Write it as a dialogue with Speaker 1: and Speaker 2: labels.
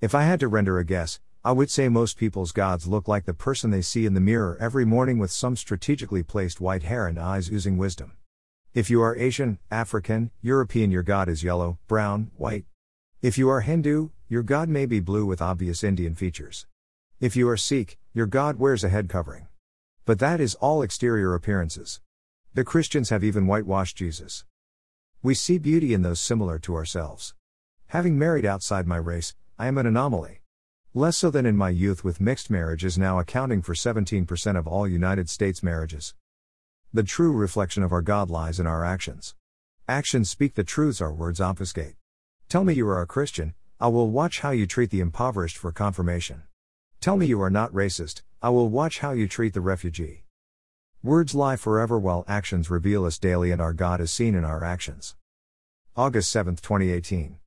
Speaker 1: If I had to render a guess, I would say most people's gods look like the person they see in the mirror every morning with some strategically placed white hair and eyes oozing wisdom. If you are Asian, African, European, your god is yellow, brown, white. If you are Hindu, your god may be blue with obvious Indian features. If you are Sikh, your god wears a head covering. But that is all exterior appearances. The Christians have even whitewashed Jesus. We see beauty in those similar to ourselves. Having married outside my race, I am an anomaly. Less so than in my youth, with mixed marriages now accounting for 17% of all United States marriages. The true reflection of our God lies in our actions. Actions speak the truths our words obfuscate. Tell me you are a Christian, I will watch how you treat the impoverished for confirmation. Tell me you are not racist, I will watch how you treat the refugee. Words lie forever while actions reveal us daily, and our God is seen in our actions. August 7, 2018.